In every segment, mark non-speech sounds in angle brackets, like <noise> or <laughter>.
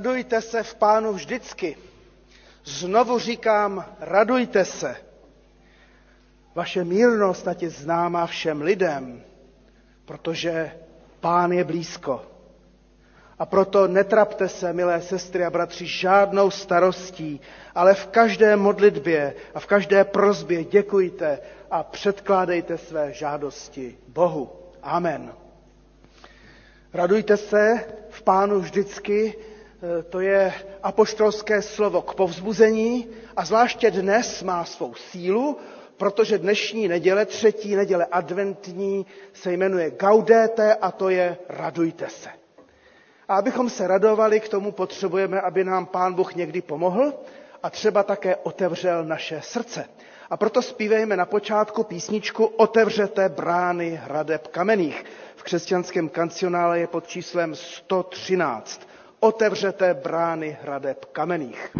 Radujte se v pánu vždycky. Znovu říkám, radujte se. Vaše mírnost ať je známá všem lidem, protože pán je blízko. A proto netrapte se, milé sestry a bratři, žádnou starostí, ale v každé modlitbě a v každé prozbě děkujte a předkládejte své žádosti Bohu. Amen. Radujte se v pánu vždycky, to je apoštolské slovo k povzbuzení a zvláště dnes má svou sílu, protože dnešní neděle, třetí neděle adventní, se jmenuje Gaudete a to je radujte se. A abychom se radovali, k tomu potřebujeme, aby nám Pán Bůh někdy pomohl a třeba také otevřel naše srdce. A proto zpívejme na počátku písničku Otevřete brány hradeb kamenných. V křesťanském kancionále je pod číslem 113 otevřete brány hradeb kamenných.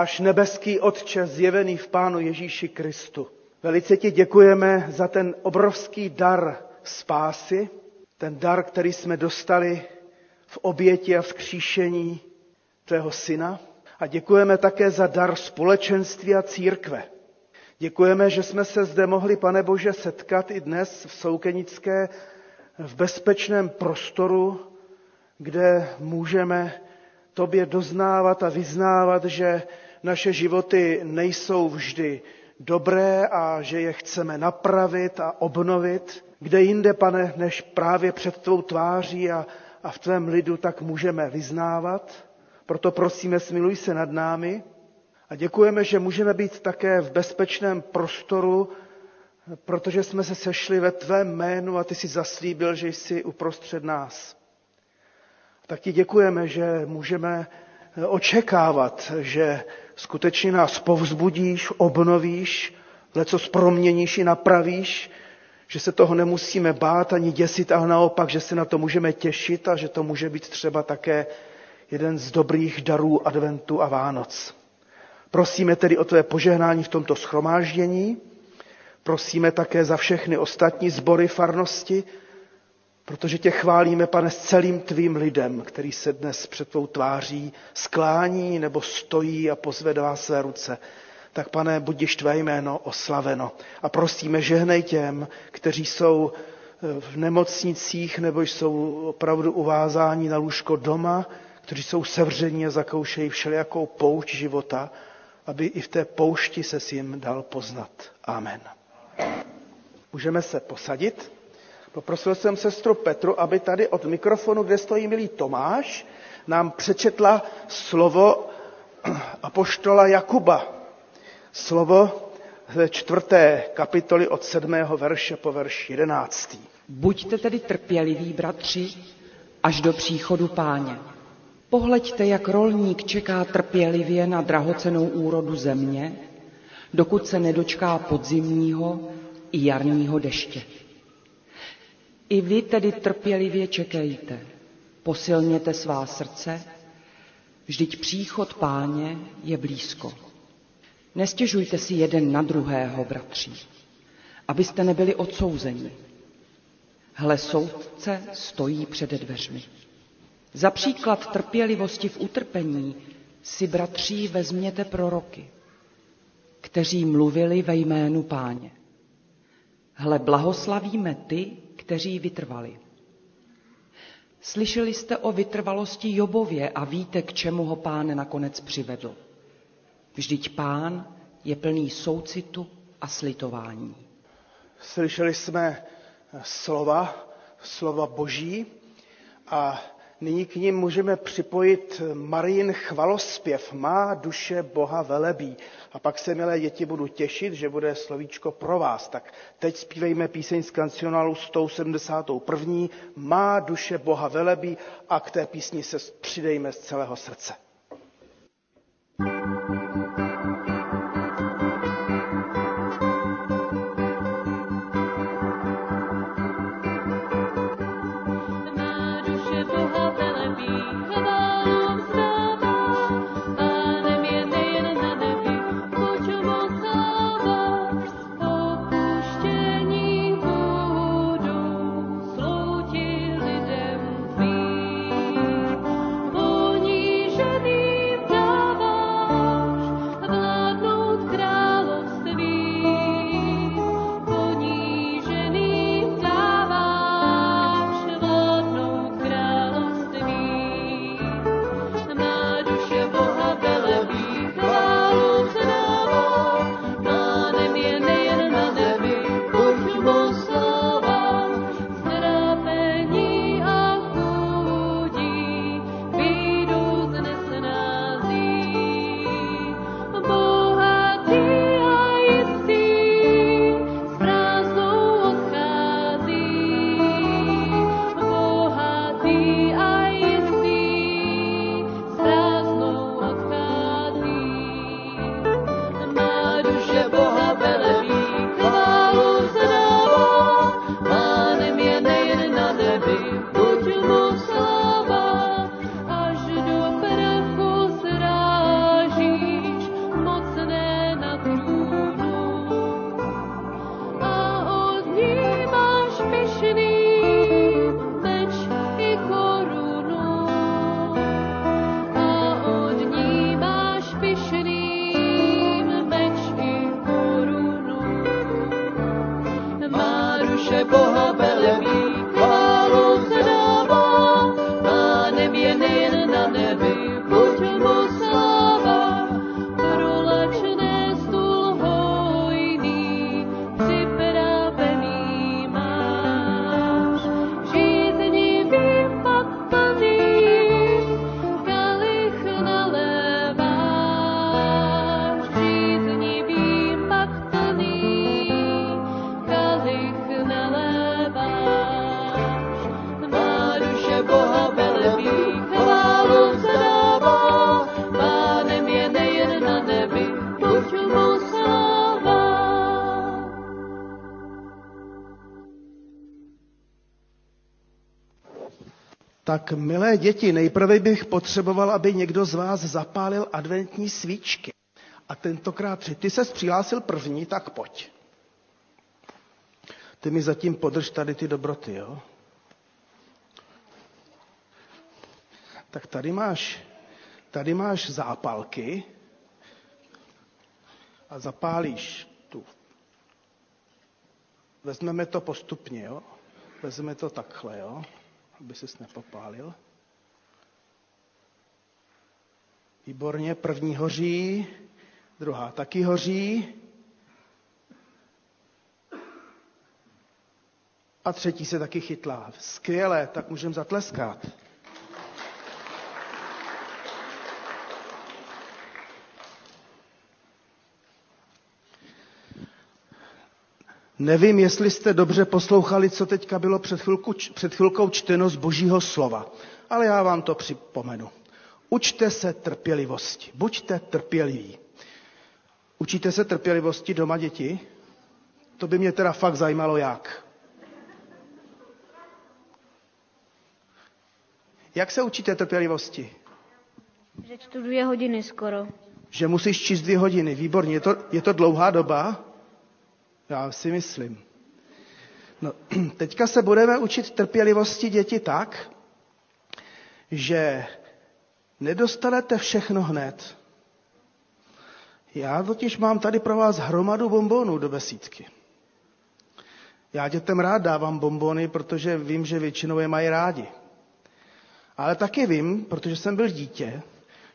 Náš nebeský Otče zjevený v Pánu Ježíši Kristu. Velice ti děkujeme za ten obrovský dar spásy, ten dar, který jsme dostali v oběti a vzkříšení tvého syna. A děkujeme také za dar společenství a církve. Děkujeme, že jsme se zde mohli, pane Bože, setkat i dnes v Soukenické v bezpečném prostoru, kde můžeme tobě doznávat a vyznávat, že naše životy nejsou vždy dobré a že je chceme napravit a obnovit. Kde jinde, pane, než právě před tvou tváří a, a v tvém lidu, tak můžeme vyznávat. Proto prosíme, smiluj se nad námi a děkujeme, že můžeme být také v bezpečném prostoru, protože jsme se sešli ve tvém jménu a ty jsi zaslíbil, že jsi uprostřed nás. Tak ti děkujeme, že můžeme očekávat, že skutečně nás povzbudíš, obnovíš, leco proměníš i napravíš, že se toho nemusíme bát ani děsit, ale naopak, že se na to můžeme těšit a že to může být třeba také jeden z dobrých darů adventu a Vánoc. Prosíme tedy o tvé požehnání v tomto schromáždění, prosíme také za všechny ostatní sbory farnosti, protože tě chválíme, pane, s celým tvým lidem, který se dnes před tvou tváří sklání nebo stojí a pozvedá své ruce. Tak, pane, budiš tvé jméno oslaveno. A prosíme, žehnej těm, kteří jsou eh, v nemocnicích nebo jsou opravdu uvázáni na lůžko doma, kteří jsou sevření a zakoušejí všelijakou poušť života, aby i v té poušti se s jim dal poznat. Amen. Můžeme se posadit. Poprosil jsem sestru Petru, aby tady od mikrofonu, kde stojí milý Tomáš, nám přečetla slovo <clears throat> apoštola Jakuba. Slovo ze čtvrté kapitoly od sedmého verše po verš jedenáctý. Buďte tedy trpěliví, bratři, až do příchodu páně. Pohleďte, jak rolník čeká trpělivě na drahocenou úrodu země, dokud se nedočká podzimního i jarního deště. I vy tedy trpělivě čekejte, posilněte svá srdce, vždyť příchod páně je blízko. Nestěžujte si jeden na druhého, bratří, abyste nebyli odsouzeni. Hle, soudce stojí před dveřmi. Za příklad trpělivosti v utrpení si, bratří, vezměte proroky, kteří mluvili ve jménu páně. Hle, blahoslavíme ty, kteří vytrvali. Slyšeli jste o vytrvalosti Jobově a víte, k čemu ho pán nakonec přivedl. Vždyť pán je plný soucitu a slitování. Slyšeli jsme slova, slova boží a Nyní k ním můžeme připojit Marin chvalospěv. Má duše Boha velebí. A pak se, milé děti, budu těšit, že bude slovíčko pro vás. Tak teď zpívejme píseň z kancionálu 171. Má duše Boha velebí a k té písni se přidejme z celého srdce. Milé děti, nejprve bych potřeboval, aby někdo z vás zapálil adventní svíčky. A tentokrát. Ty se přihlásil první, tak pojď. Ty mi zatím podrž tady ty dobroty, jo? Tak tady máš, tady máš zápalky a zapálíš tu. Vezmeme to postupně, jo? Vezmeme to takhle, jo? Aby ses nepopálil. Výborně, první hoří, druhá taky hoří. A třetí se taky chytlá. Skvěle, tak můžeme zatleskat. Nevím, jestli jste dobře poslouchali, co teďka bylo před, chvilku, před chvilkou čteno z božího slova, ale já vám to připomenu. Učte se trpělivosti. Buďte trpěliví. Učíte se trpělivosti doma, děti? To by mě teda fakt zajímalo, jak. Jak se učíte trpělivosti? Že čtu dvě hodiny skoro. Že musíš číst dvě hodiny. Výborně. Je to, je to dlouhá doba? Já si myslím. No, <clears throat> teďka se budeme učit trpělivosti děti tak, že nedostanete všechno hned. Já totiž mám tady pro vás hromadu bombonů do besídky. Já dětem rád dávám bombony, protože vím, že většinou je mají rádi. Ale taky vím, protože jsem byl dítě,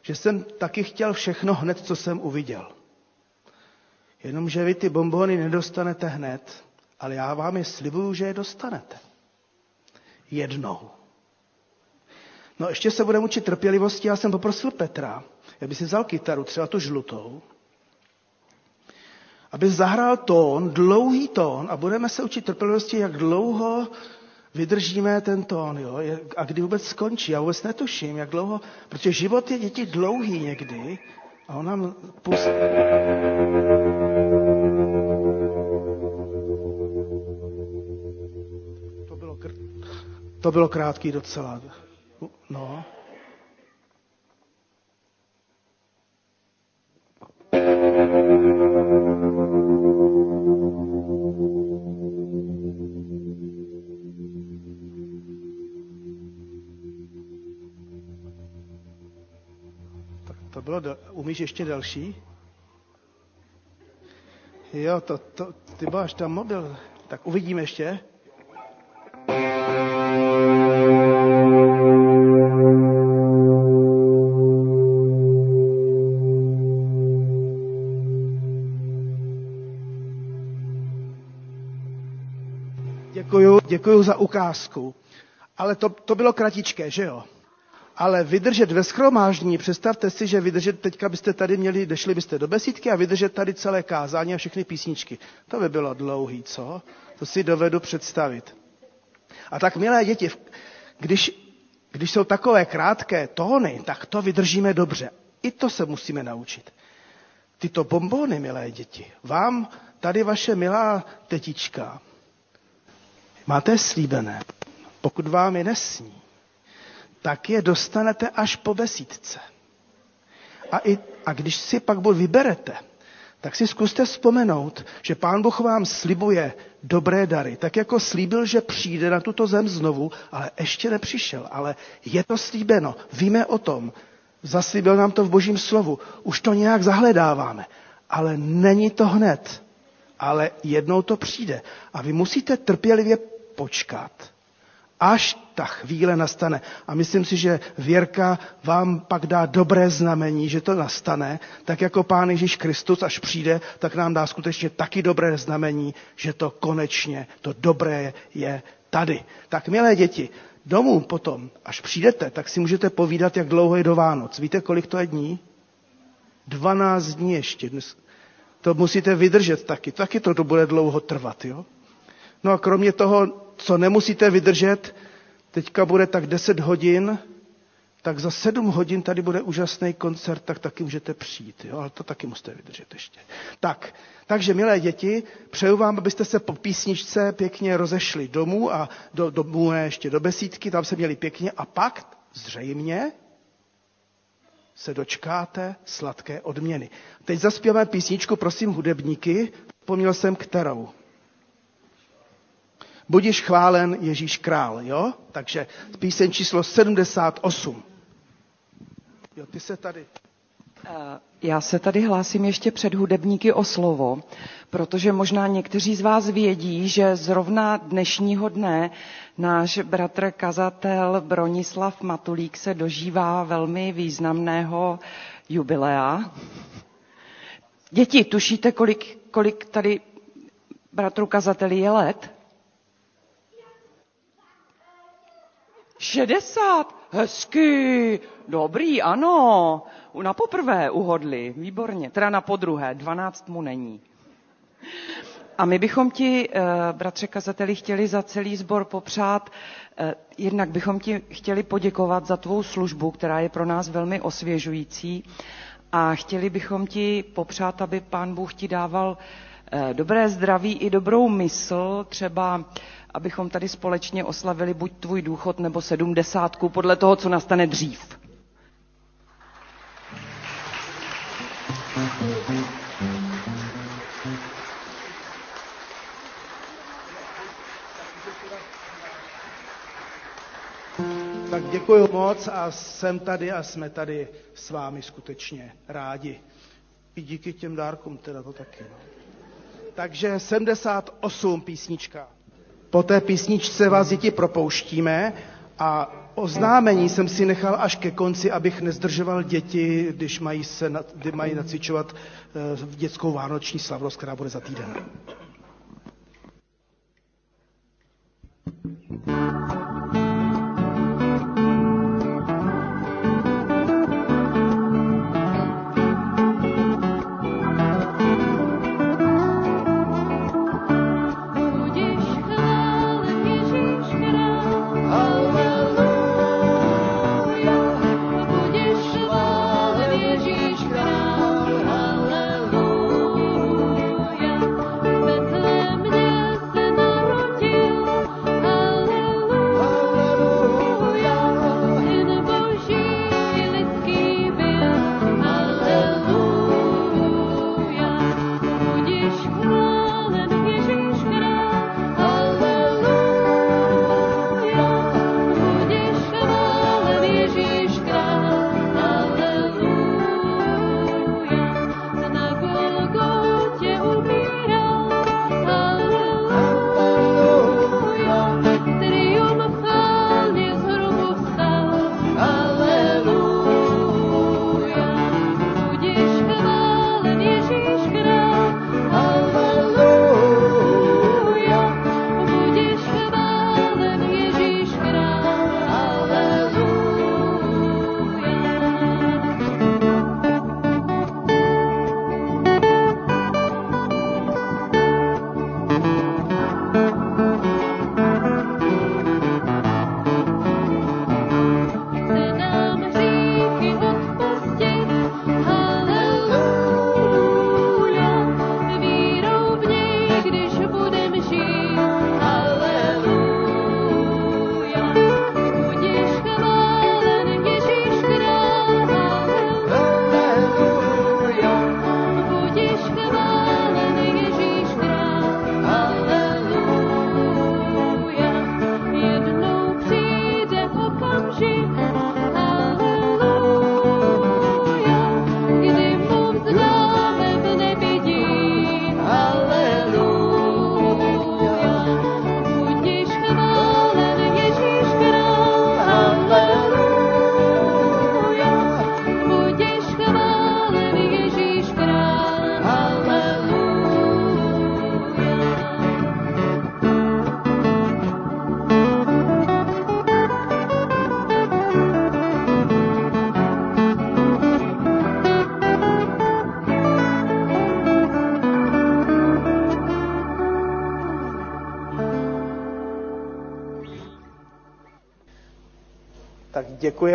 že jsem taky chtěl všechno hned, co jsem uviděl. Jenomže vy ty bombony nedostanete hned, ale já vám je slibuju, že je dostanete. Jednou. No ještě se budeme učit trpělivosti. Já jsem poprosil Petra, aby si vzal kytaru, třeba tu žlutou, aby zahrál tón, dlouhý tón a budeme se učit trpělivosti, jak dlouho vydržíme ten tón, jo? a kdy vůbec skončí. Já vůbec netuším, jak dlouho, protože život je děti dlouhý někdy a on nám pustí. To bylo, kr- to bylo krátký docela. No. Bylo, umíš ještě další? Jo, to, to, ty máš tam mobil. Tak uvidíme ještě. Děkuju, děkuju za ukázku. Ale to, to bylo kratičké, že jo? Ale vydržet ve schromáždění, představte si, že vydržet, teďka byste tady měli, dešli byste do besídky a vydržet tady celé kázání a všechny písničky. To by bylo dlouhý, co? To si dovedu představit. A tak, milé děti, když, když jsou takové krátké tóny, tak to vydržíme dobře. I to se musíme naučit. Tyto bombony, milé děti, vám tady vaše milá tetička, máte slíbené, pokud vám je nesní, tak je dostanete až po besídce. A, i, a když si pak bod vyberete, tak si zkuste vzpomenout, že Pán Bůh vám slibuje dobré dary. Tak jako slíbil, že přijde na tuto zem znovu, ale ještě nepřišel. Ale je to slíbeno. Víme o tom. Zaslíbil nám to v božím slovu. Už to nějak zahledáváme. Ale není to hned. Ale jednou to přijde. A vy musíte trpělivě počkat až ta chvíle nastane. A myslím si, že věrka vám pak dá dobré znamení, že to nastane, tak jako Pán Ježíš Kristus, až přijde, tak nám dá skutečně taky dobré znamení, že to konečně, to dobré je tady. Tak milé děti, domů potom, až přijdete, tak si můžete povídat, jak dlouho je do Vánoc. Víte, kolik to je dní? 12 dní ještě. Dnes. To musíte vydržet taky. Taky to, to bude dlouho trvat. Jo? No a kromě toho co nemusíte vydržet, teďka bude tak 10 hodin, tak za sedm hodin tady bude úžasný koncert, tak taky můžete přijít, jo? ale to taky musíte vydržet ještě. Tak, takže milé děti, přeju vám, abyste se po písničce pěkně rozešli domů a do, domů ještě do besídky, tam se měli pěkně a pak zřejmě se dočkáte sladké odměny. Teď zaspěváme písničku, prosím hudebníky, pomněl jsem kterou. Budiš chválen Ježíš král, jo? Takže píseň číslo 78. Jo, ty se tady... Eh, já se tady hlásím ještě před hudebníky o slovo, protože možná někteří z vás vědí, že zrovna dnešního dne náš bratr kazatel Bronislav Matulík se dožívá velmi významného jubilea. Děti, tušíte, kolik, kolik tady bratru kazateli je let? 60. Hezky. Dobrý, ano. Na poprvé uhodli. Výborně. Teda na podruhé. 12 mu není. A my bychom ti, eh, bratře kazateli, chtěli za celý sbor popřát, eh, jednak bychom ti chtěli poděkovat za tvou službu, která je pro nás velmi osvěžující a chtěli bychom ti popřát, aby pán Bůh ti dával dobré zdraví i dobrou mysl, třeba abychom tady společně oslavili buď tvůj důchod nebo sedmdesátku, podle toho, co nastane dřív. Tak děkuji moc a jsem tady a jsme tady s vámi skutečně rádi. I díky těm dárkům teda to taky. No. Takže 78 písnička. Po té písničce vás děti propouštíme a oznámení jsem si nechal až ke konci, abych nezdržoval děti, když mají, se, kdy mají nacvičovat eh, v dětskou vánoční slavnost, která bude za týden.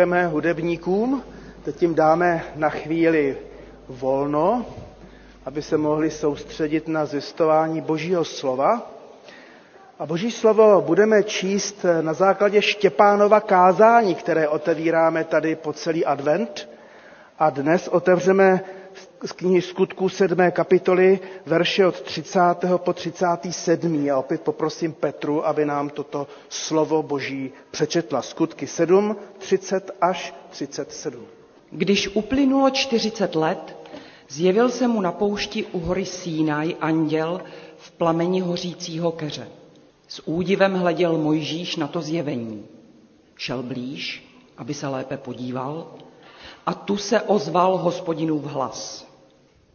Děkujeme hudebníkům. Teď jim dáme na chvíli volno, aby se mohli soustředit na zjistování Božího slova. A Boží slovo budeme číst na základě Štěpánova kázání, které otevíráme tady po celý advent. A dnes otevřeme z knihy skutků 7. kapitoly, verše od 30. po 37. A opět poprosím Petru, aby nám toto slovo Boží přečetla. Skutky 7, 30 až 37. Když uplynulo 40 let, zjevil se mu na poušti u hory Sínaj anděl v plameni hořícího keře. S údivem hleděl Mojžíš na to zjevení. Šel blíž, aby se lépe podíval, a tu se ozval hospodinův hlas.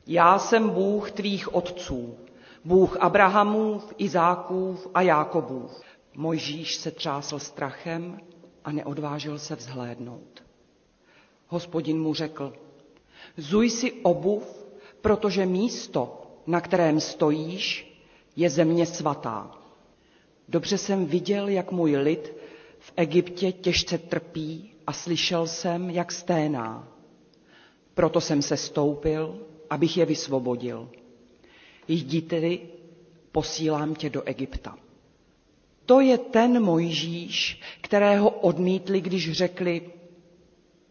Já jsem Bůh tvých otců, Bůh Abrahamův, Izákův a Jákobův. Mojžíš se třásl strachem a neodvážil se vzhlédnout. Hospodin mu řekl, zuj si obuv, protože místo, na kterém stojíš, je země svatá. Dobře jsem viděl, jak můj lid v Egyptě těžce trpí a slyšel jsem, jak sténá. Proto jsem se stoupil, abych je vysvobodil. Jdi tedy, posílám tě do Egypta. To je ten Mojžíš, kterého odmítli, když řekli,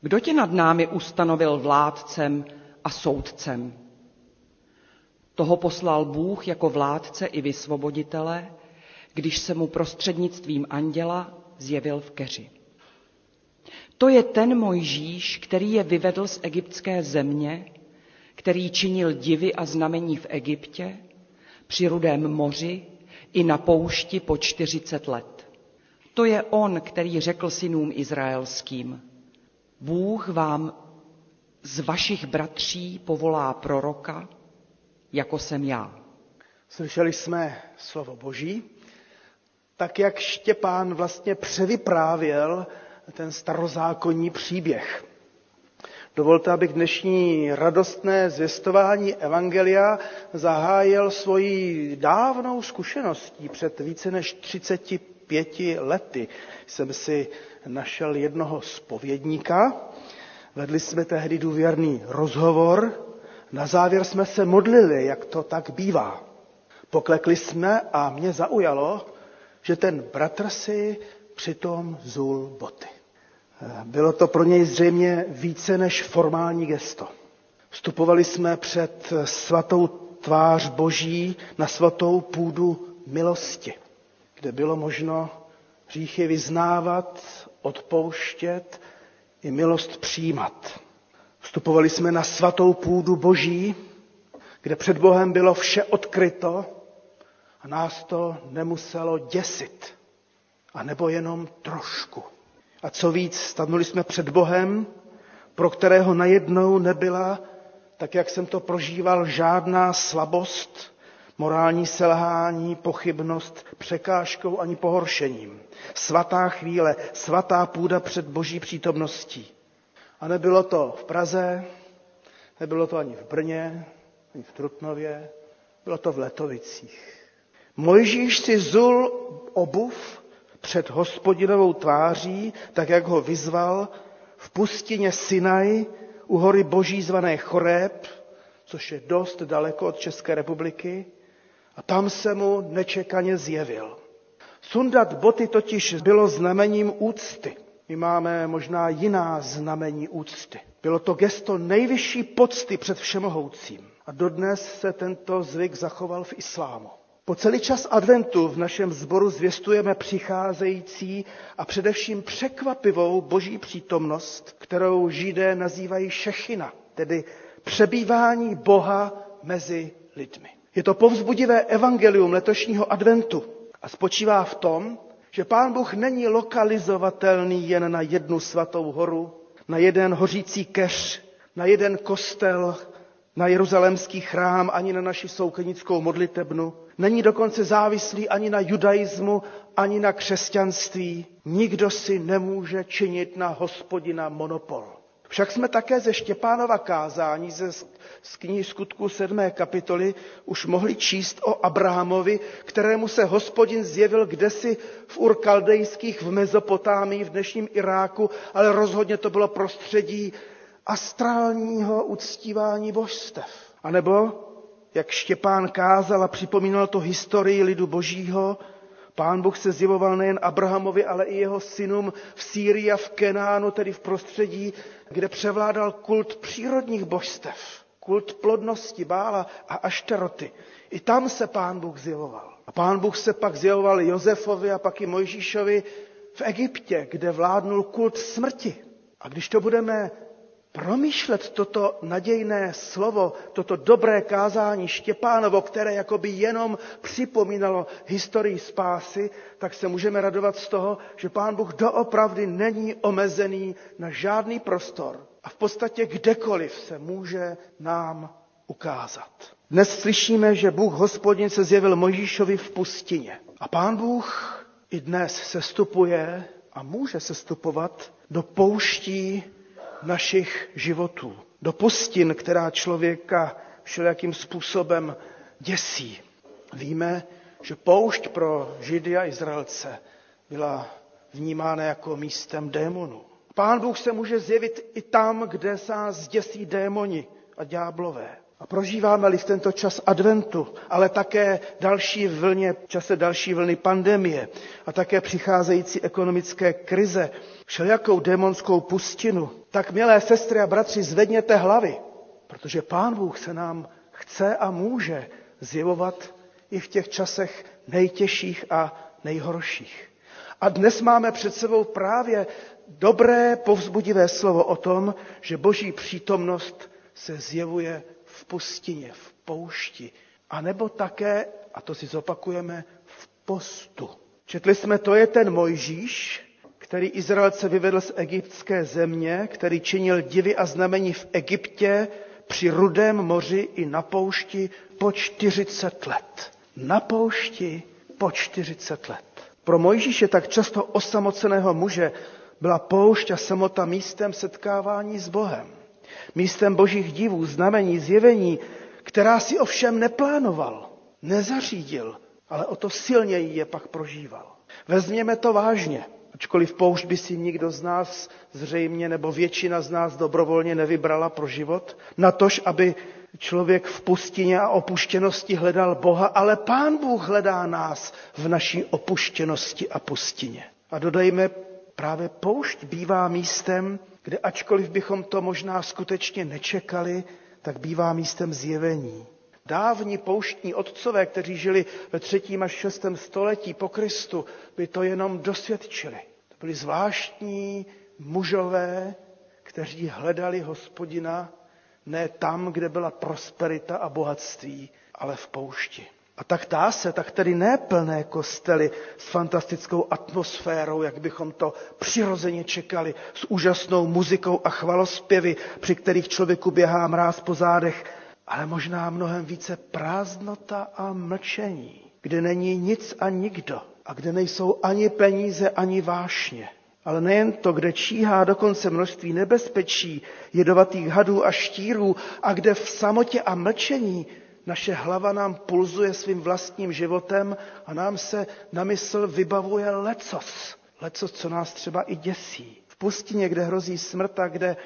kdo tě nad námi ustanovil vládcem a soudcem? Toho poslal Bůh jako vládce i vysvoboditele, když se mu prostřednictvím anděla zjevil v keři. To je ten Mojžíš, který je vyvedl z egyptské země, který činil divy a znamení v Egyptě, při rudém moři i na poušti po 40 let. To je on, který řekl synům izraelským, Bůh vám z vašich bratří povolá proroka, jako jsem já. Slyšeli jsme slovo Boží, tak jak Štěpán vlastně převyprávěl ten starozákonní příběh. Dovolte, abych dnešní radostné zvěstování Evangelia zahájil svoji dávnou zkušeností. Před více než 35 lety jsem si našel jednoho spovědníka, vedli jsme tehdy důvěrný rozhovor, na závěr jsme se modlili, jak to tak bývá. Poklekli jsme a mě zaujalo, že ten bratr si přitom zul boty. Bylo to pro něj zřejmě více než formální gesto. Vstupovali jsme před svatou tvář Boží na svatou půdu milosti, kde bylo možno hříchy vyznávat, odpouštět i milost přijímat. Vstupovali jsme na svatou půdu Boží, kde před Bohem bylo vše odkryto a nás to nemuselo děsit, a nebo jenom trošku. A co víc, stanuli jsme před Bohem, pro kterého najednou nebyla, tak jak jsem to prožíval, žádná slabost, morální selhání, pochybnost, překážkou ani pohoršením. Svatá chvíle, svatá půda před boží přítomností. A nebylo to v Praze, nebylo to ani v Brně, ani v Trutnově, bylo to v Letovicích. Mojžíš si zul obuv před hospodinovou tváří, tak jak ho vyzval v pustině Sinaj u hory boží zvané Choreb, což je dost daleko od České republiky, a tam se mu nečekaně zjevil. Sundat boty totiž bylo znamením úcty. My máme možná jiná znamení úcty. Bylo to gesto nejvyšší pocty před všemohoucím. A dodnes se tento zvyk zachoval v islámu. Po celý čas adventu v našem sboru zvěstujeme přicházející a především překvapivou boží přítomnost, kterou židé nazývají šechina, tedy přebývání Boha mezi lidmi. Je to povzbudivé evangelium letošního adventu a spočívá v tom, že Pán Bůh není lokalizovatelný jen na jednu svatou horu, na jeden hořící keř, na jeden kostel, na jeruzalémský chrám, ani na naši soukenickou modlitebnu. Není dokonce závislý ani na judaismu, ani na křesťanství. Nikdo si nemůže činit na hospodina monopol. Však jsme také ze Štěpánova kázání ze, z knihy skutku 7. kapitoly už mohli číst o Abrahamovi, kterému se hospodin zjevil kdesi v Urkaldejských v Mezopotámii, v dnešním Iráku, ale rozhodně to bylo prostředí astrálního uctívání božstev. A nebo, jak Štěpán kázal a připomínal to historii lidu božího, Pán Bůh se zjevoval nejen Abrahamovi, ale i jeho synům v Sýrii a v Kenánu, tedy v prostředí, kde převládal kult přírodních božstev, kult plodnosti, bála a ašteroty. I tam se pán Bůh zjevoval. A pán Bůh se pak zjevoval Josefovi a pak i Mojžíšovi v Egyptě, kde vládnul kult smrti. A když to budeme promýšlet toto nadějné slovo, toto dobré kázání Štěpánovo, které jakoby jenom připomínalo historii spásy, tak se můžeme radovat z toho, že Pán Bůh doopravdy není omezený na žádný prostor a v podstatě kdekoliv se může nám ukázat. Dnes slyšíme, že Bůh hospodin se zjevil Mojžíšovi v pustině. A Pán Bůh i dnes sestupuje a může sestupovat do pouští našich životů. Do pustin, která člověka všelijakým způsobem děsí. Víme, že poušť pro Židy a Izraelce byla vnímána jako místem démonů. Pán Bůh se může zjevit i tam, kde se zděsí démoni a ďáblové. A prožíváme-li v tento čas adventu, ale také další vlně, čase další vlny pandemie a také přicházející ekonomické krize, všelijakou démonskou pustinu, tak milé sestry a bratři, zvedněte hlavy, protože Pán Bůh se nám chce a může zjevovat i v těch časech nejtěžších a nejhorších. A dnes máme před sebou právě dobré, povzbudivé slovo o tom, že boží přítomnost se zjevuje v pustině, v poušti, a nebo také, a to si zopakujeme, v postu. Četli jsme, to je ten Mojžíš, který Izraelce vyvedl z egyptské země, který činil divy a znamení v Egyptě, při rudém moři i na poušti po 40 let. Na poušti po 40 let. Pro Mojžíše tak často osamoceného muže byla poušť a samota místem setkávání s Bohem. Místem božích divů, znamení, zjevení, která si ovšem neplánoval, nezařídil, ale o to silněji je pak prožíval. Vezměme to vážně. Ačkoliv poušť by si nikdo z nás zřejmě nebo většina z nás dobrovolně nevybrala pro život, natož, aby člověk v pustině a opuštěnosti hledal Boha, ale Pán Bůh hledá nás v naší opuštěnosti a pustině. A dodejme, právě poušť bývá místem, kde ačkoliv bychom to možná skutečně nečekali, tak bývá místem zjevení. Dávní pouštní otcové, kteří žili ve třetím až šestém století po Kristu, by to jenom dosvědčili. To byli zvláštní mužové, kteří hledali hospodina ne tam, kde byla prosperita a bohatství, ale v poušti. A tak tá se, tak tedy ne plné kostely s fantastickou atmosférou, jak bychom to přirozeně čekali, s úžasnou muzikou a chvalospěvy, při kterých člověku běhá mráz po zádech, ale možná mnohem více prázdnota a mlčení, kde není nic a nikdo a kde nejsou ani peníze, ani vášně. Ale nejen to, kde číhá dokonce množství nebezpečí, jedovatých hadů a štírů a kde v samotě a mlčení naše hlava nám pulzuje svým vlastním životem a nám se na mysl vybavuje lecos. Lecos, co nás třeba i děsí. V pustině, kde hrozí smrt a kde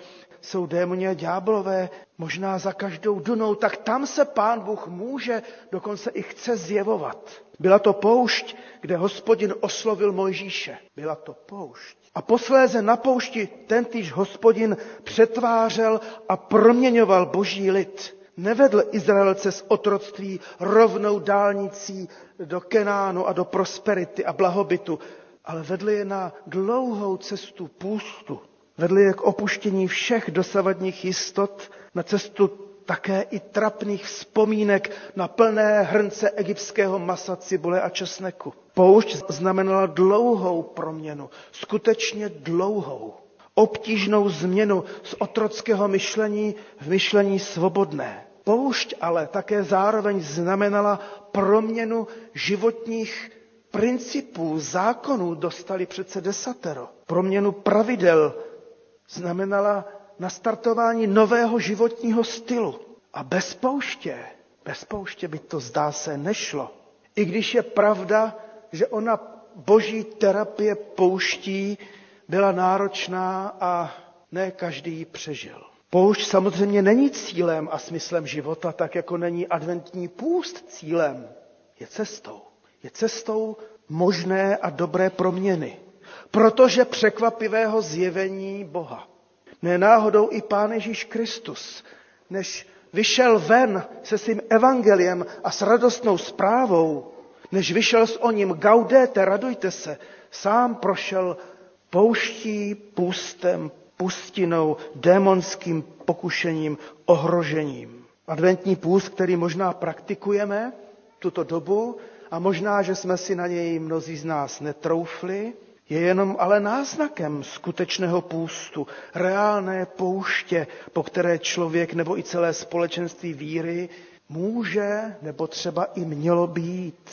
jsou démoni a ďáblové, možná za každou dunou, tak tam se pán Bůh může, dokonce i chce zjevovat. Byla to poušť, kde hospodin oslovil Mojžíše. Byla to poušť. A posléze na poušti tentýž hospodin přetvářel a proměňoval boží lid. Nevedl Izraelce z otroctví rovnou dálnicí do Kenánu a do prosperity a blahobytu, ale vedl je na dlouhou cestu půstu, vedli je k opuštění všech dosavadních jistot, na cestu také i trapných vzpomínek na plné hrnce egyptského masa, cibule a česneku. Poušť znamenala dlouhou proměnu, skutečně dlouhou, obtížnou změnu z otrockého myšlení v myšlení svobodné. Poušť ale také zároveň znamenala proměnu životních principů, zákonů dostali přece desatero. Proměnu pravidel, znamenala nastartování nového životního stylu. A bez pouště, bez pouště by to zdá se nešlo. I když je pravda, že ona boží terapie pouští byla náročná a ne každý ji přežil. Poušť samozřejmě není cílem a smyslem života, tak jako není adventní půst cílem. Je cestou. Je cestou možné a dobré proměny. Protože překvapivého zjevení Boha. Nenáhodou i Pán Ježíš Kristus, než vyšel ven se svým evangeliem a s radostnou zprávou, než vyšel s o ním gaudete, radujte se, sám prošel pouští, půstem, pustinou, démonským pokušením, ohrožením. Adventní půst, který možná praktikujeme tuto dobu a možná, že jsme si na něj mnozí z nás netroufli, je jenom ale náznakem skutečného půstu, reálné pouště, po které člověk nebo i celé společenství víry může nebo třeba i mělo být.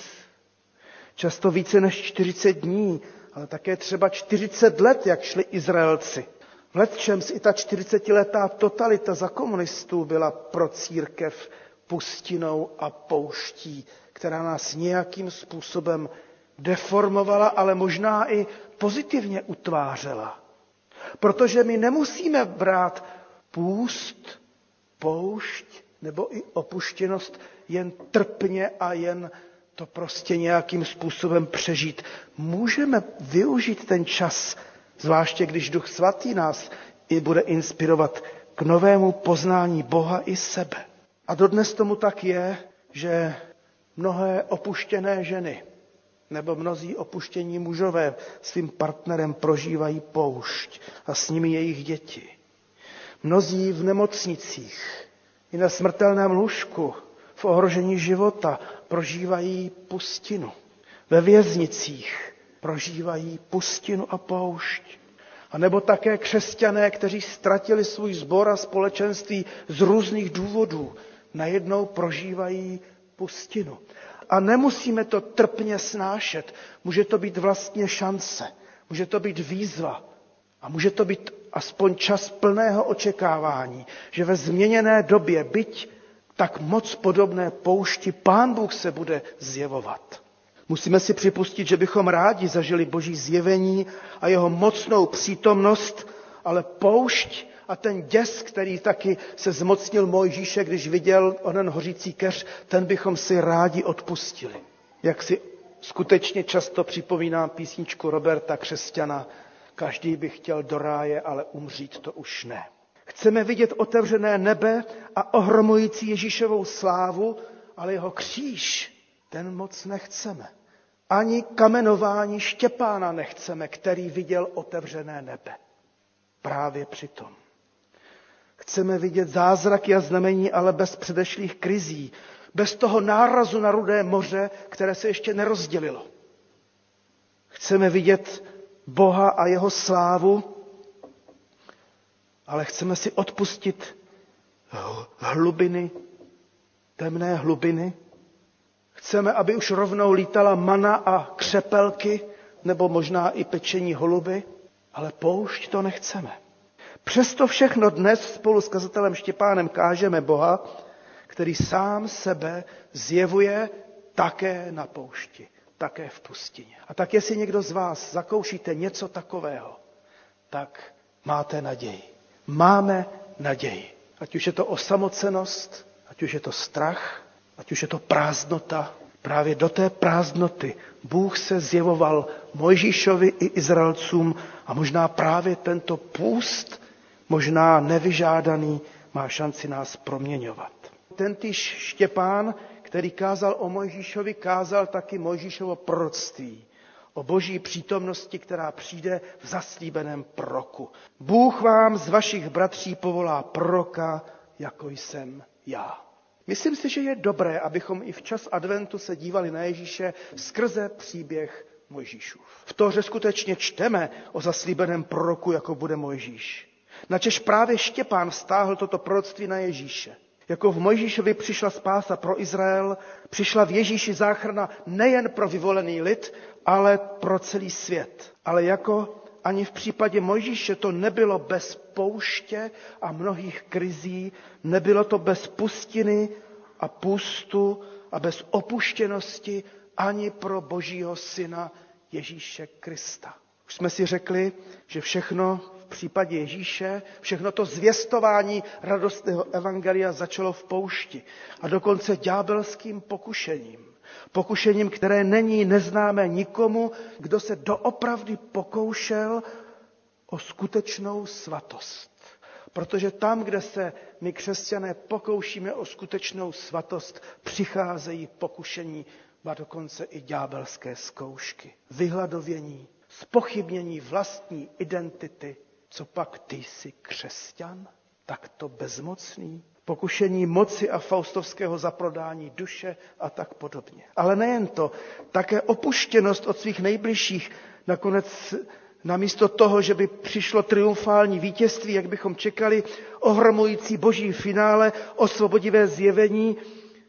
Často více než 40 dní, ale také třeba 40 let, jak šli Izraelci. V letčems i ta 40-letá totalita za komunistů byla pro církev pustinou a pouští, která nás nějakým způsobem deformovala, ale možná i pozitivně utvářela. Protože my nemusíme brát půst, poušť nebo i opuštěnost jen trpně a jen to prostě nějakým způsobem přežít. Můžeme využít ten čas, zvláště když Duch Svatý nás i bude inspirovat k novému poznání Boha i sebe. A dodnes tomu tak je, že mnohé opuštěné ženy nebo mnozí opuštění mužové svým partnerem prožívají poušť a s nimi jejich děti. Mnozí v nemocnicích i na smrtelném lůžku v ohrožení života prožívají pustinu. Ve věznicích prožívají pustinu a poušť. A nebo také křesťané, kteří ztratili svůj sbor a společenství z různých důvodů, najednou prožívají pustinu. A nemusíme to trpně snášet. Může to být vlastně šance. Může to být výzva. A může to být aspoň čas plného očekávání, že ve změněné době, byť tak moc podobné poušti, Pán Bůh se bude zjevovat. Musíme si připustit, že bychom rádi zažili Boží zjevení a jeho mocnou přítomnost, ale poušť a ten děs, který taky se zmocnil Mojžíše, když viděl onen hořící keř, ten bychom si rádi odpustili. Jak si skutečně často připomínám písničku Roberta Křesťana, každý by chtěl do ráje, ale umřít to už ne. Chceme vidět otevřené nebe a ohromující Ježíšovou slávu, ale jeho kříž, ten moc nechceme. Ani kamenování Štěpána nechceme, který viděl otevřené nebe. Právě přitom. Chceme vidět zázraky a znamení, ale bez předešlých krizí, bez toho nárazu na rudé moře, které se ještě nerozdělilo. Chceme vidět Boha a jeho slávu, ale chceme si odpustit hlubiny, temné hlubiny. Chceme, aby už rovnou lítala mana a křepelky, nebo možná i pečení holuby, ale poušť to nechceme. Přesto všechno dnes spolu s kazatelem Štěpánem kážeme Boha, který sám sebe zjevuje také na poušti, také v pustině. A tak jestli někdo z vás zakoušíte něco takového, tak máte naději. Máme naději. Ať už je to osamocenost, ať už je to strach, ať už je to prázdnota, právě do té prázdnoty Bůh se zjevoval Mojžíšovi i Izraelcům a možná právě tento půst možná nevyžádaný, má šanci nás proměňovat. Tentýž Štěpán, který kázal o Mojžíšovi, kázal taky Mojžíšovo proroctví o boží přítomnosti, která přijde v zaslíbeném proroku. Bůh vám z vašich bratří povolá proroka, jako jsem já. Myslím si, že je dobré, abychom i v čas adventu se dívali na Ježíše skrze příběh Mojžíšův. V to, že skutečně čteme o zaslíbeném proroku, jako bude Mojžíš. Načež právě Štěpán stáhl toto proroctví na Ježíše. Jako v Mojžíšovi přišla spása pro Izrael, přišla v Ježíši záchrana nejen pro vyvolený lid, ale pro celý svět. Ale jako Ani v případě Mojžíše to nebylo bez pouště a mnohých krizí, nebylo to bez pustiny a pustu a bez opuštěnosti ani pro Božího syna Ježíše Krista. Už jsme si řekli, že všechno v případě Ježíše, všechno to zvěstování radostného evangelia začalo v poušti a dokonce ďábelským pokušením. Pokušením, které není neznámé nikomu, kdo se doopravdy pokoušel o skutečnou svatost. Protože tam, kde se my křesťané pokoušíme o skutečnou svatost, přicházejí pokušení, a dokonce i ďábelské zkoušky. Vyhladovění, spochybnění vlastní identity. Co pak ty jsi křesťan? Tak to bezmocný? Pokušení moci a faustovského zaprodání duše a tak podobně. Ale nejen to, také opuštěnost od svých nejbližších. Nakonec namísto toho, že by přišlo triumfální vítězství, jak bychom čekali, ohromující boží finále, osvobodivé zjevení,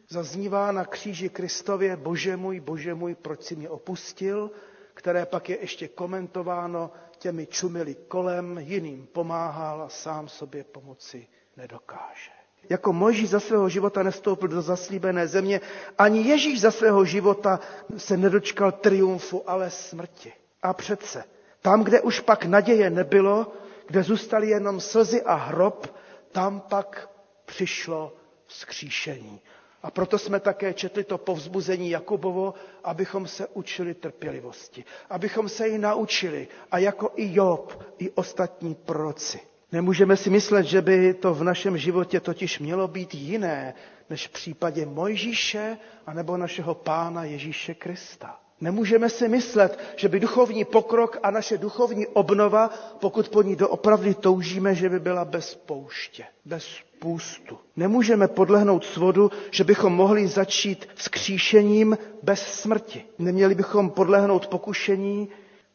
zaznívá na kříži Kristově, bože můj, bože můj, proč si mě opustil, které pak je ještě komentováno těmi čumili kolem, jiným pomáhal a sám sobě pomoci nedokáže. Jako Mojžíš za svého života nestoupil do zaslíbené země, ani Ježíš za svého života se nedočkal triumfu, ale smrti. A přece, tam, kde už pak naděje nebylo, kde zůstaly jenom slzy a hrob, tam pak přišlo vzkříšení. A proto jsme také četli to povzbuzení Jakubovo, abychom se učili trpělivosti, abychom se ji naučili a jako i Job, i ostatní proroci. Nemůžeme si myslet, že by to v našem životě totiž mělo být jiné, než v případě Mojžíše anebo našeho pána Ježíše Krista. Nemůžeme si myslet, že by duchovní pokrok a naše duchovní obnova, pokud po ní doopravdy toužíme, že by byla bez pouště, bez půstu. Nemůžeme podlehnout svodu, že bychom mohli začít s kříšením bez smrti. Neměli bychom podlehnout pokušení,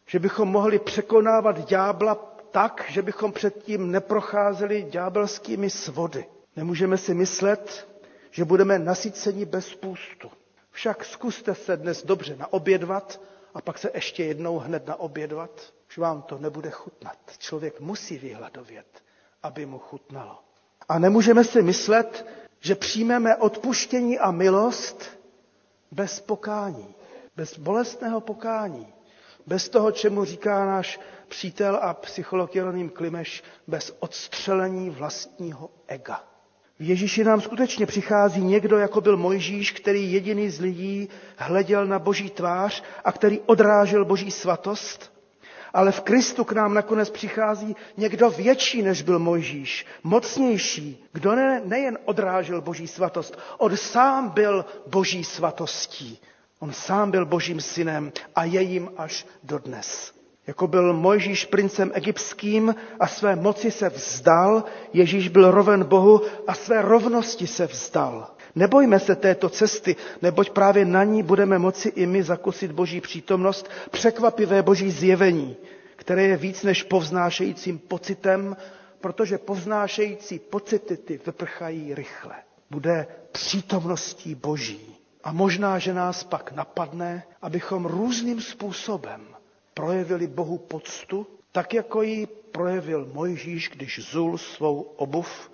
že bychom mohli překonávat ďábla tak, že bychom předtím neprocházeli ďábelskými svody. Nemůžeme si myslet, že budeme nasyceni bez půstu. Však zkuste se dnes dobře naobědvat a pak se ještě jednou hned naobědvat. Už vám to nebude chutnat. Člověk musí vyhladovět, aby mu chutnalo. A nemůžeme si myslet, že přijmeme odpuštění a milost bez pokání, bez bolestného pokání, bez toho, čemu říká náš přítel a psycholog Jeroným Klimeš, bez odstřelení vlastního ega. V Ježíši nám skutečně přichází někdo, jako byl Mojžíš, který jediný z lidí hleděl na boží tvář a který odrážel boží svatost. Ale v Kristu k nám nakonec přichází někdo větší, než byl Mojžíš, mocnější, kdo ne, nejen odrážel boží svatost, on sám byl boží svatostí. On sám byl božím synem a je jim až dodnes. Jako byl Mojžíš princem egyptským a své moci se vzdal, Ježíš byl roven Bohu a své rovnosti se vzdal. Nebojme se této cesty, neboť právě na ní budeme moci i my zakusit Boží přítomnost, překvapivé Boží zjevení, které je víc než povznášejícím pocitem, protože povznášející pocity ty vyprchají rychle. Bude přítomností Boží. A možná, že nás pak napadne, abychom různým způsobem projevili Bohu poctu, tak jako ji projevil Mojžíš, když zul svou obuv,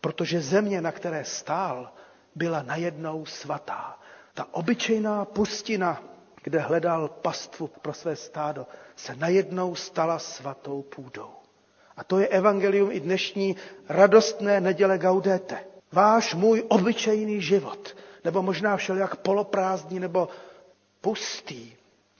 protože země, na které stál, byla najednou svatá. Ta obyčejná pustina, kde hledal pastvu pro své stádo, se najednou stala svatou půdou. A to je evangelium i dnešní radostné neděle Gaudete. Váš můj obyčejný život, nebo možná všelijak poloprázdný nebo pustý,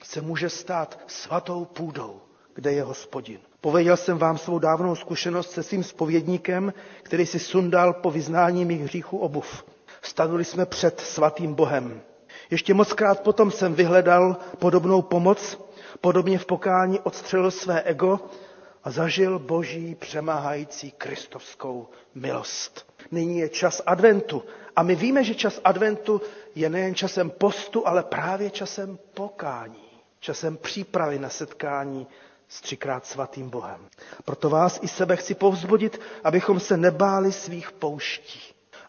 se může stát svatou půdou, kde je hospodin. Pověděl jsem vám svou dávnou zkušenost se svým spovědníkem, který si sundal po vyznání mých hříchů obuv. Stanuli jsme před svatým Bohem. Ještě mockrát potom jsem vyhledal podobnou pomoc, podobně v pokání odstřelil své ego a zažil boží přemáhající kristovskou milost. Nyní je čas adventu a my víme, že čas adventu je nejen časem postu, ale právě časem pokání časem přípravy na setkání s třikrát svatým Bohem. Proto vás i sebe chci povzbudit, abychom se nebáli svých pouští,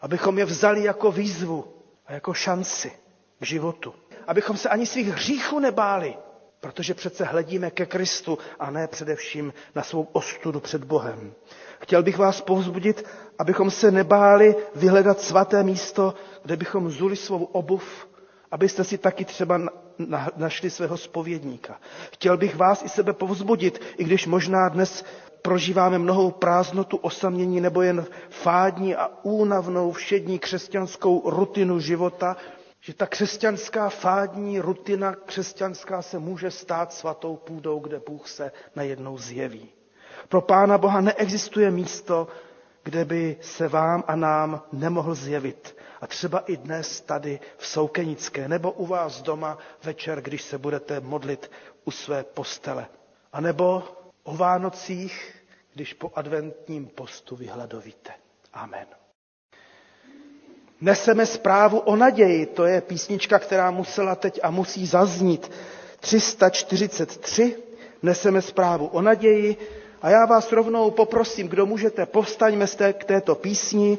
abychom je vzali jako výzvu a jako šanci k životu, abychom se ani svých hříchů nebáli, Protože přece hledíme ke Kristu a ne především na svou ostudu před Bohem. Chtěl bych vás povzbudit, abychom se nebáli vyhledat svaté místo, kde bychom zuli svou obuv, abyste si taky třeba našli svého spovědníka. Chtěl bych vás i sebe povzbudit, i když možná dnes prožíváme mnohou prázdnotu, osamění nebo jen fádní a únavnou všední křesťanskou rutinu života, že ta křesťanská fádní rutina křesťanská se může stát svatou půdou, kde Bůh se najednou zjeví. Pro Pána Boha neexistuje místo, kde by se vám a nám nemohl zjevit. A třeba i dnes tady v Soukenické nebo u vás doma večer, když se budete modlit u své postele. A nebo o Vánocích, když po adventním postu vyhladovíte. Amen. Neseme zprávu o naději, to je písnička, která musela teď a musí zaznít. 343, neseme zprávu o naději a já vás rovnou poprosím, kdo můžete, povstaňme k této písni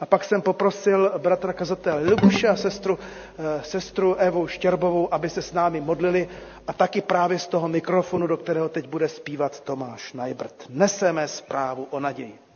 a pak jsem poprosil bratra kazatele Lubuše a sestru, eh, sestru Evu Štěrbovou, aby se s námi modlili a taky právě z toho mikrofonu, do kterého teď bude zpívat Tomáš Najbrt. Neseme zprávu o naději.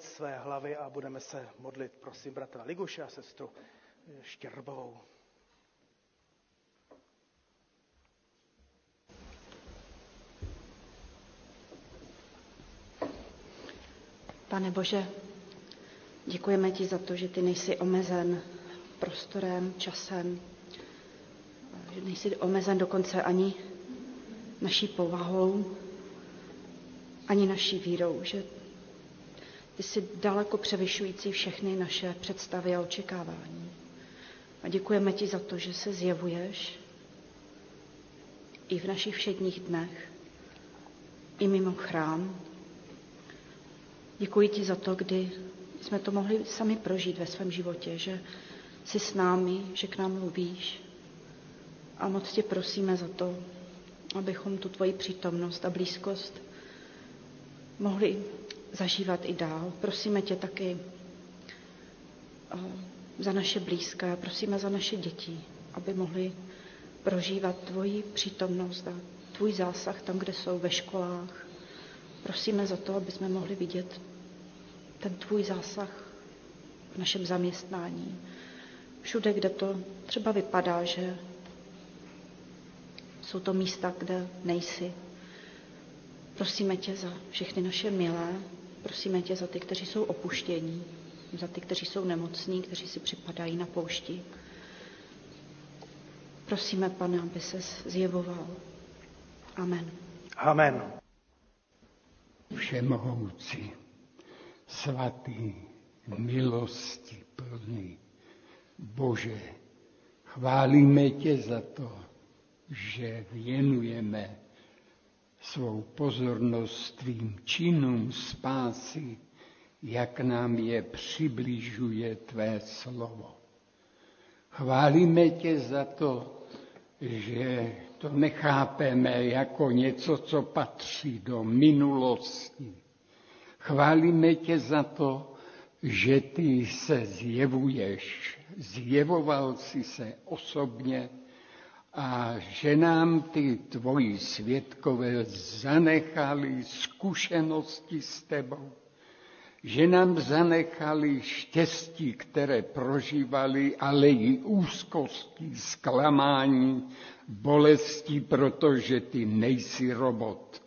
Sklonit své hlavy a budeme se modlit, prosím, bratra Liguše a sestru Štěrbovou. Pane Bože, děkujeme ti za to, že ty nejsi omezen prostorem, časem, že nejsi omezen dokonce ani naší povahou, ani naší vírou, že jsi daleko převyšující všechny naše představy a očekávání. A děkujeme ti za to, že se zjevuješ i v našich všedních dnech, i mimo chrám. Děkuji ti za to, kdy jsme to mohli sami prožít ve svém životě, že jsi s námi, že k nám mluvíš. A moc tě prosíme za to, abychom tu tvoji přítomnost a blízkost mohli zažívat i dál. Prosíme tě taky eh, za naše blízké, prosíme za naše děti, aby mohli prožívat tvoji přítomnost a tvůj zásah tam, kde jsou ve školách. Prosíme za to, aby jsme mohli vidět ten tvůj zásah v našem zaměstnání. Všude, kde to třeba vypadá, že jsou to místa, kde nejsi. Prosíme tě za všechny naše milé, prosíme tě za ty, kteří jsou opuštění, za ty, kteří jsou nemocní, kteří si připadají na poušti. Prosíme, pane, aby se zjevoval. Amen. Amen. Všemohoucí, svatý, milosti plný, Bože, chválíme tě za to, že věnujeme svou pozornost tvým činům spásy, jak nám je přibližuje tvé slovo. Chválíme tě za to, že to nechápeme jako něco, co patří do minulosti. Chválíme tě za to, že ty se zjevuješ, zjevoval si se osobně a že nám ty tvoji světkové zanechali zkušenosti s tebou, že nám zanechali štěstí, které prožívali, ale i úzkosti, zklamání, bolesti, protože ty nejsi robot.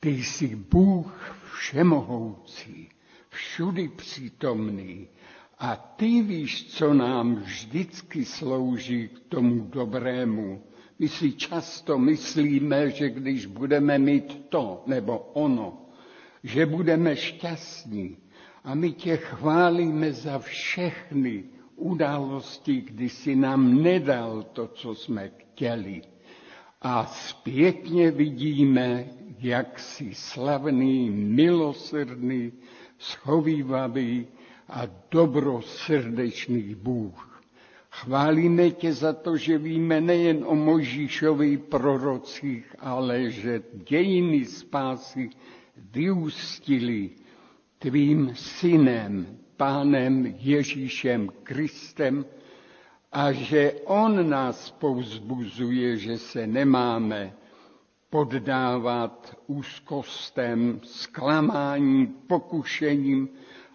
Ty jsi Bůh všemohoucí, všudy přítomný, a ty víš, co nám vždycky slouží k tomu dobrému. My si často myslíme, že když budeme mít to nebo ono, že budeme šťastní. A my tě chválíme za všechny události, kdy si nám nedal to, co jsme chtěli. A zpětně vidíme, jak jsi slavný, milosrdný, schovývavý, a dobrosrdečný Bůh. Chválíme tě za to, že víme nejen o Možíšovi prorocích, ale že dějiny spásy vyústili tvým synem, pánem Ježíšem Kristem a že on nás povzbuzuje, že se nemáme poddávat úzkostem, zklamáním, pokušením,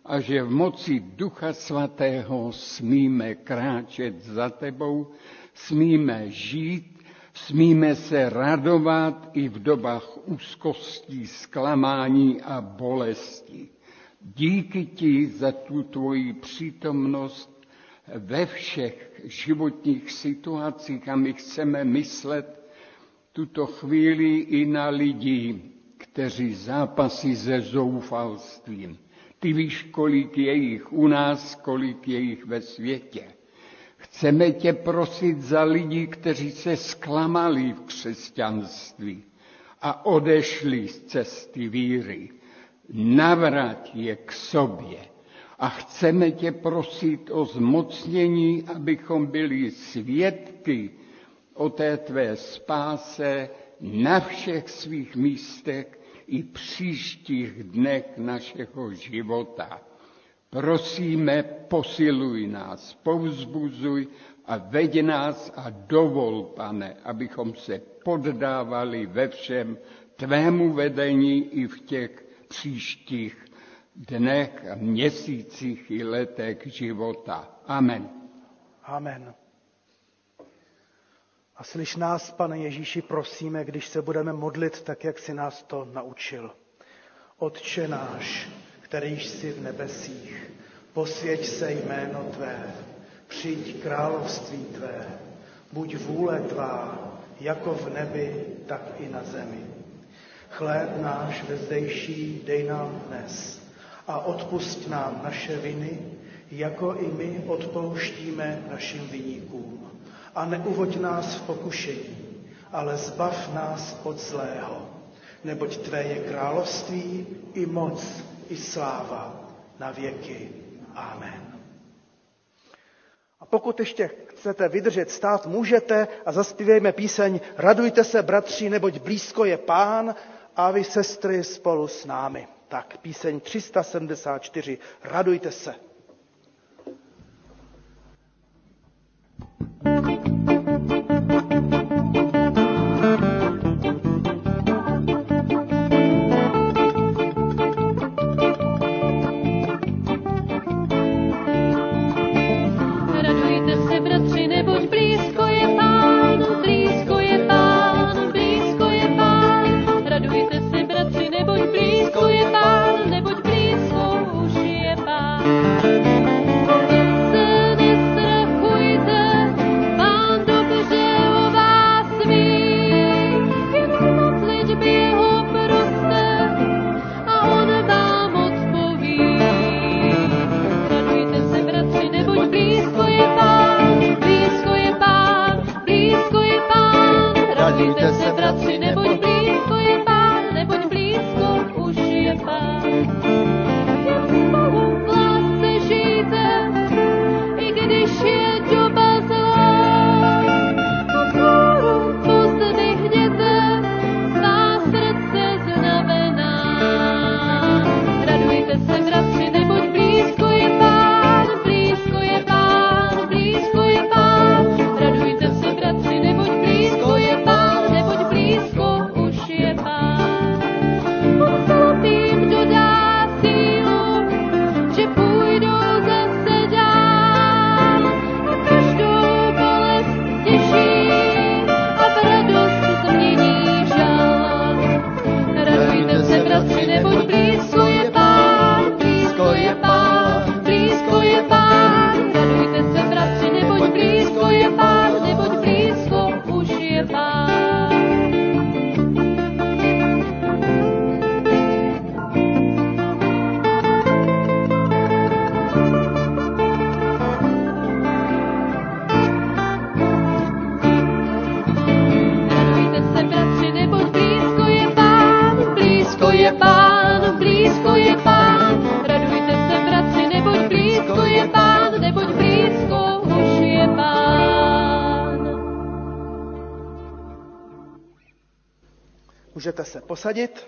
a že v moci Ducha Svatého smíme kráčet za tebou, smíme žít, smíme se radovat i v dobách úzkostí, zklamání a bolesti. Díky ti za tu tvoji přítomnost ve všech životních situacích a my chceme myslet tuto chvíli i na lidi, kteří zápasí se zoufalstvím ty víš, kolik je jich u nás, kolik je jich ve světě. Chceme tě prosit za lidi, kteří se zklamali v křesťanství a odešli z cesty víry. Navrať je k sobě. A chceme tě prosit o zmocnění, abychom byli svědky o té tvé spáse na všech svých místech i příštích dnech našeho života. Prosíme, posiluj nás, povzbuzuj a veď nás a dovol, pane, abychom se poddávali ve všem tvému vedení i v těch příštích dnech, měsících i letech života. Amen. Amen. A slyš nás, pane Ježíši, prosíme, když se budeme modlit tak, jak si nás to naučil. Otče náš, který jsi v nebesích, posvěť se jméno Tvé, přijď království Tvé, buď vůle Tvá, jako v nebi, tak i na zemi. Chléb náš vezdejší dej nám dnes a odpust nám naše viny, jako i my odpouštíme našim viníkům a neuvoď nás v pokušení, ale zbav nás od zlého, neboť Tvé je království i moc, i sláva na věky. Amen. A pokud ještě chcete vydržet stát, můžete a zaspívejme píseň Radujte se, bratři, neboť blízko je pán a vy sestry spolu s námi. Tak, píseň 374, radujte se. Můžete se posadit.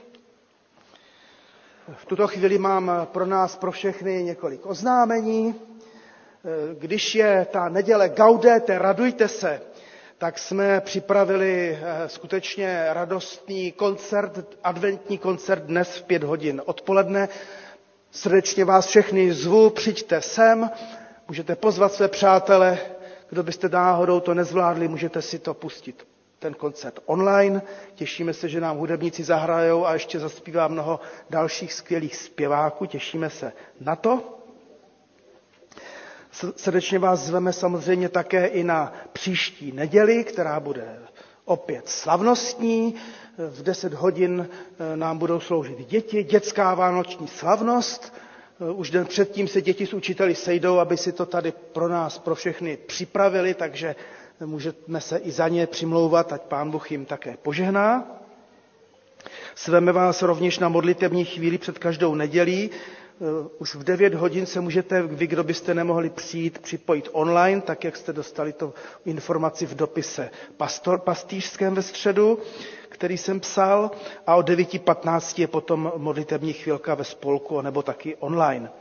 V tuto chvíli mám pro nás, pro všechny několik oznámení. Když je ta neděle Gaudete, radujte se, tak jsme připravili eh, skutečně radostný koncert, adventní koncert dnes v pět hodin odpoledne. Srdečně vás všechny zvu, přijďte sem, můžete pozvat své přátele, kdo byste náhodou to nezvládli, můžete si to pustit ten koncert online. Těšíme se, že nám hudebníci zahrajou a ještě zaspívá mnoho dalších skvělých zpěváků. Těšíme se na to. Srdečně vás zveme samozřejmě také i na příští neděli, která bude opět slavnostní. V 10 hodin eh, nám budou sloužit děti, dětská vánoční slavnost. Eh, už den předtím se děti s učiteli sejdou, aby si to tady pro nás, pro všechny připravili, takže můžeme se i za ně přimlouvat, ať pán Bůh jim také požehná. Sveme vás rovněž na modlitební chvíli před každou nedělí. Eh, už v 9 hodin se můžete, vy, kdo byste nemohli přijít, připojit online, tak jak jste dostali to informaci v dopise pastor, pastýřském ve středu, který jsem psal, a o 9.15 je potom modlitební chvilka ve spolku, nebo taky online.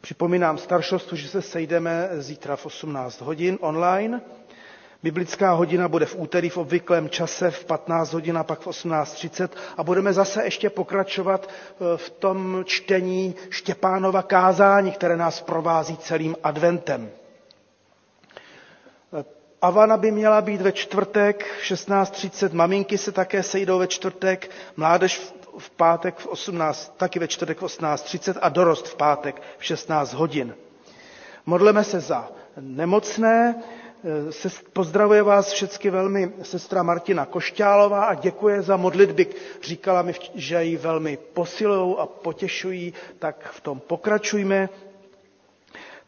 Připomínám staršostu, že se sejdeme zítra v 18 hodin online. Biblická hodina bude v úterý v obvyklém čase v 15 hodin a pak v 18.30 a budeme zase ještě pokračovat eh, v tom čtení Štěpánova kázání, které nás provází celým adventem. Eh, Avana by měla být ve čtvrtek v 16.30, maminky se také sejdou ve čtvrtek, mládež v pátek v 18, taky ve čtvrtek v 18.30 a dorost v pátek v 16 hodin. Modleme se za nemocné, pozdravuje vás všechny velmi sestra Martina Košťálová a děkuje za modlitby. Říkala mi, že ji velmi posilují a potěšují, tak v tom pokračujme.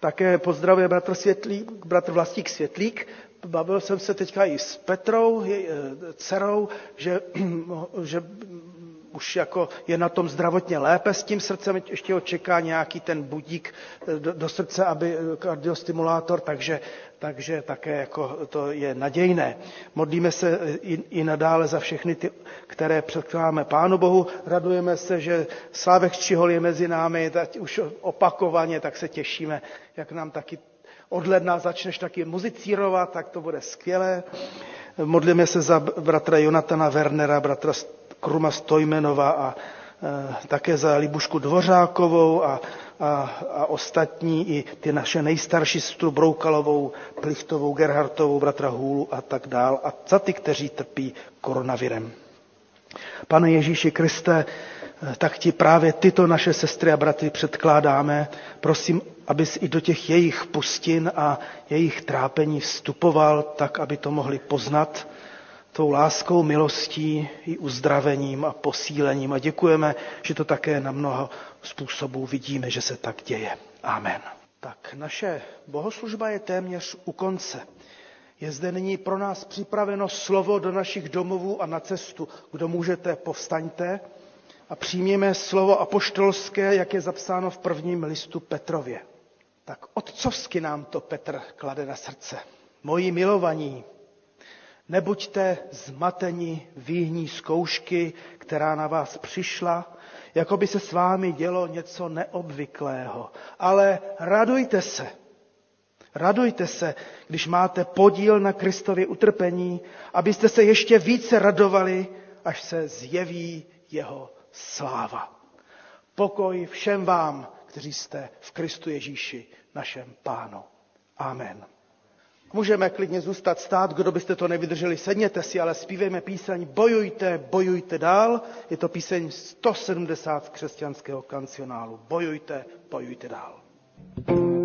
Také pozdravuje bratr, Světlík, bratr Vlastík Světlík. Bavil jsem se teďka i s Petrou, eh, dcerou, že, <clears throat> že už jako je na tom zdravotně lépe s tím srdcem, ještě ho čeká nějaký ten budík eh, do, do srdce, aby eh, kardiostimulátor, takže, takže také jako to je nadějné. Modlíme se i, i nadále za všechny ty, které předkládáme Pánu Bohu. Radujeme se, že Slávek Čihol je mezi námi, tak už opakovaně, tak se těšíme, jak nám taky od ledna začneš taky muzicírovat, tak to bude skvělé. Modlíme se za bratra Jonatana Wernera, bratra Kruma Stojmenova a e, také za Libušku Dvořákovou a, a, a ostatní, i ty naše nejstarší sestru Broukalovou, Plichtovou, Gerhartovou, bratra Hůlu a tak dál. A za ty, kteří trpí koronavirem. Pane Ježíši Kriste, e, tak ti právě tyto naše sestry a bratry předkládáme. Prosím, abys i do těch jejich pustin a jejich trápení vstupoval tak, aby to mohli poznat tou láskou, milostí i uzdravením a posílením. A děkujeme, že to také na mnoho způsobů vidíme, že se tak děje. Amen. Tak naše bohoslužba je téměř u konce. Je zde nyní pro nás připraveno slovo do našich domovů a na cestu. Kdo můžete, povstaňte a přijměme slovo apoštolské, jak je zapsáno v prvním listu Petrově. Tak otcovsky nám to Petr klade na srdce. Moji milovaní, nebuďte zmateni výhní zkoušky, která na vás přišla, jako by se s vámi dělo něco neobvyklého. Ale radujte se. Radujte se, když máte podíl na Kristově utrpení, abyste se ještě více radovali, až se zjeví jeho sláva. Pokoj všem vám, kteří jste v Kristu Ježíši, našem pánu. Amen. Můžeme klidně zůstat stát, kdo byste to nevydrželi, sedněte si, ale zpívejme píseň Bojujte, bojujte dál. Je to píseň 170 křesťanského kancionálu. Bojujte, bojujte dál. thank you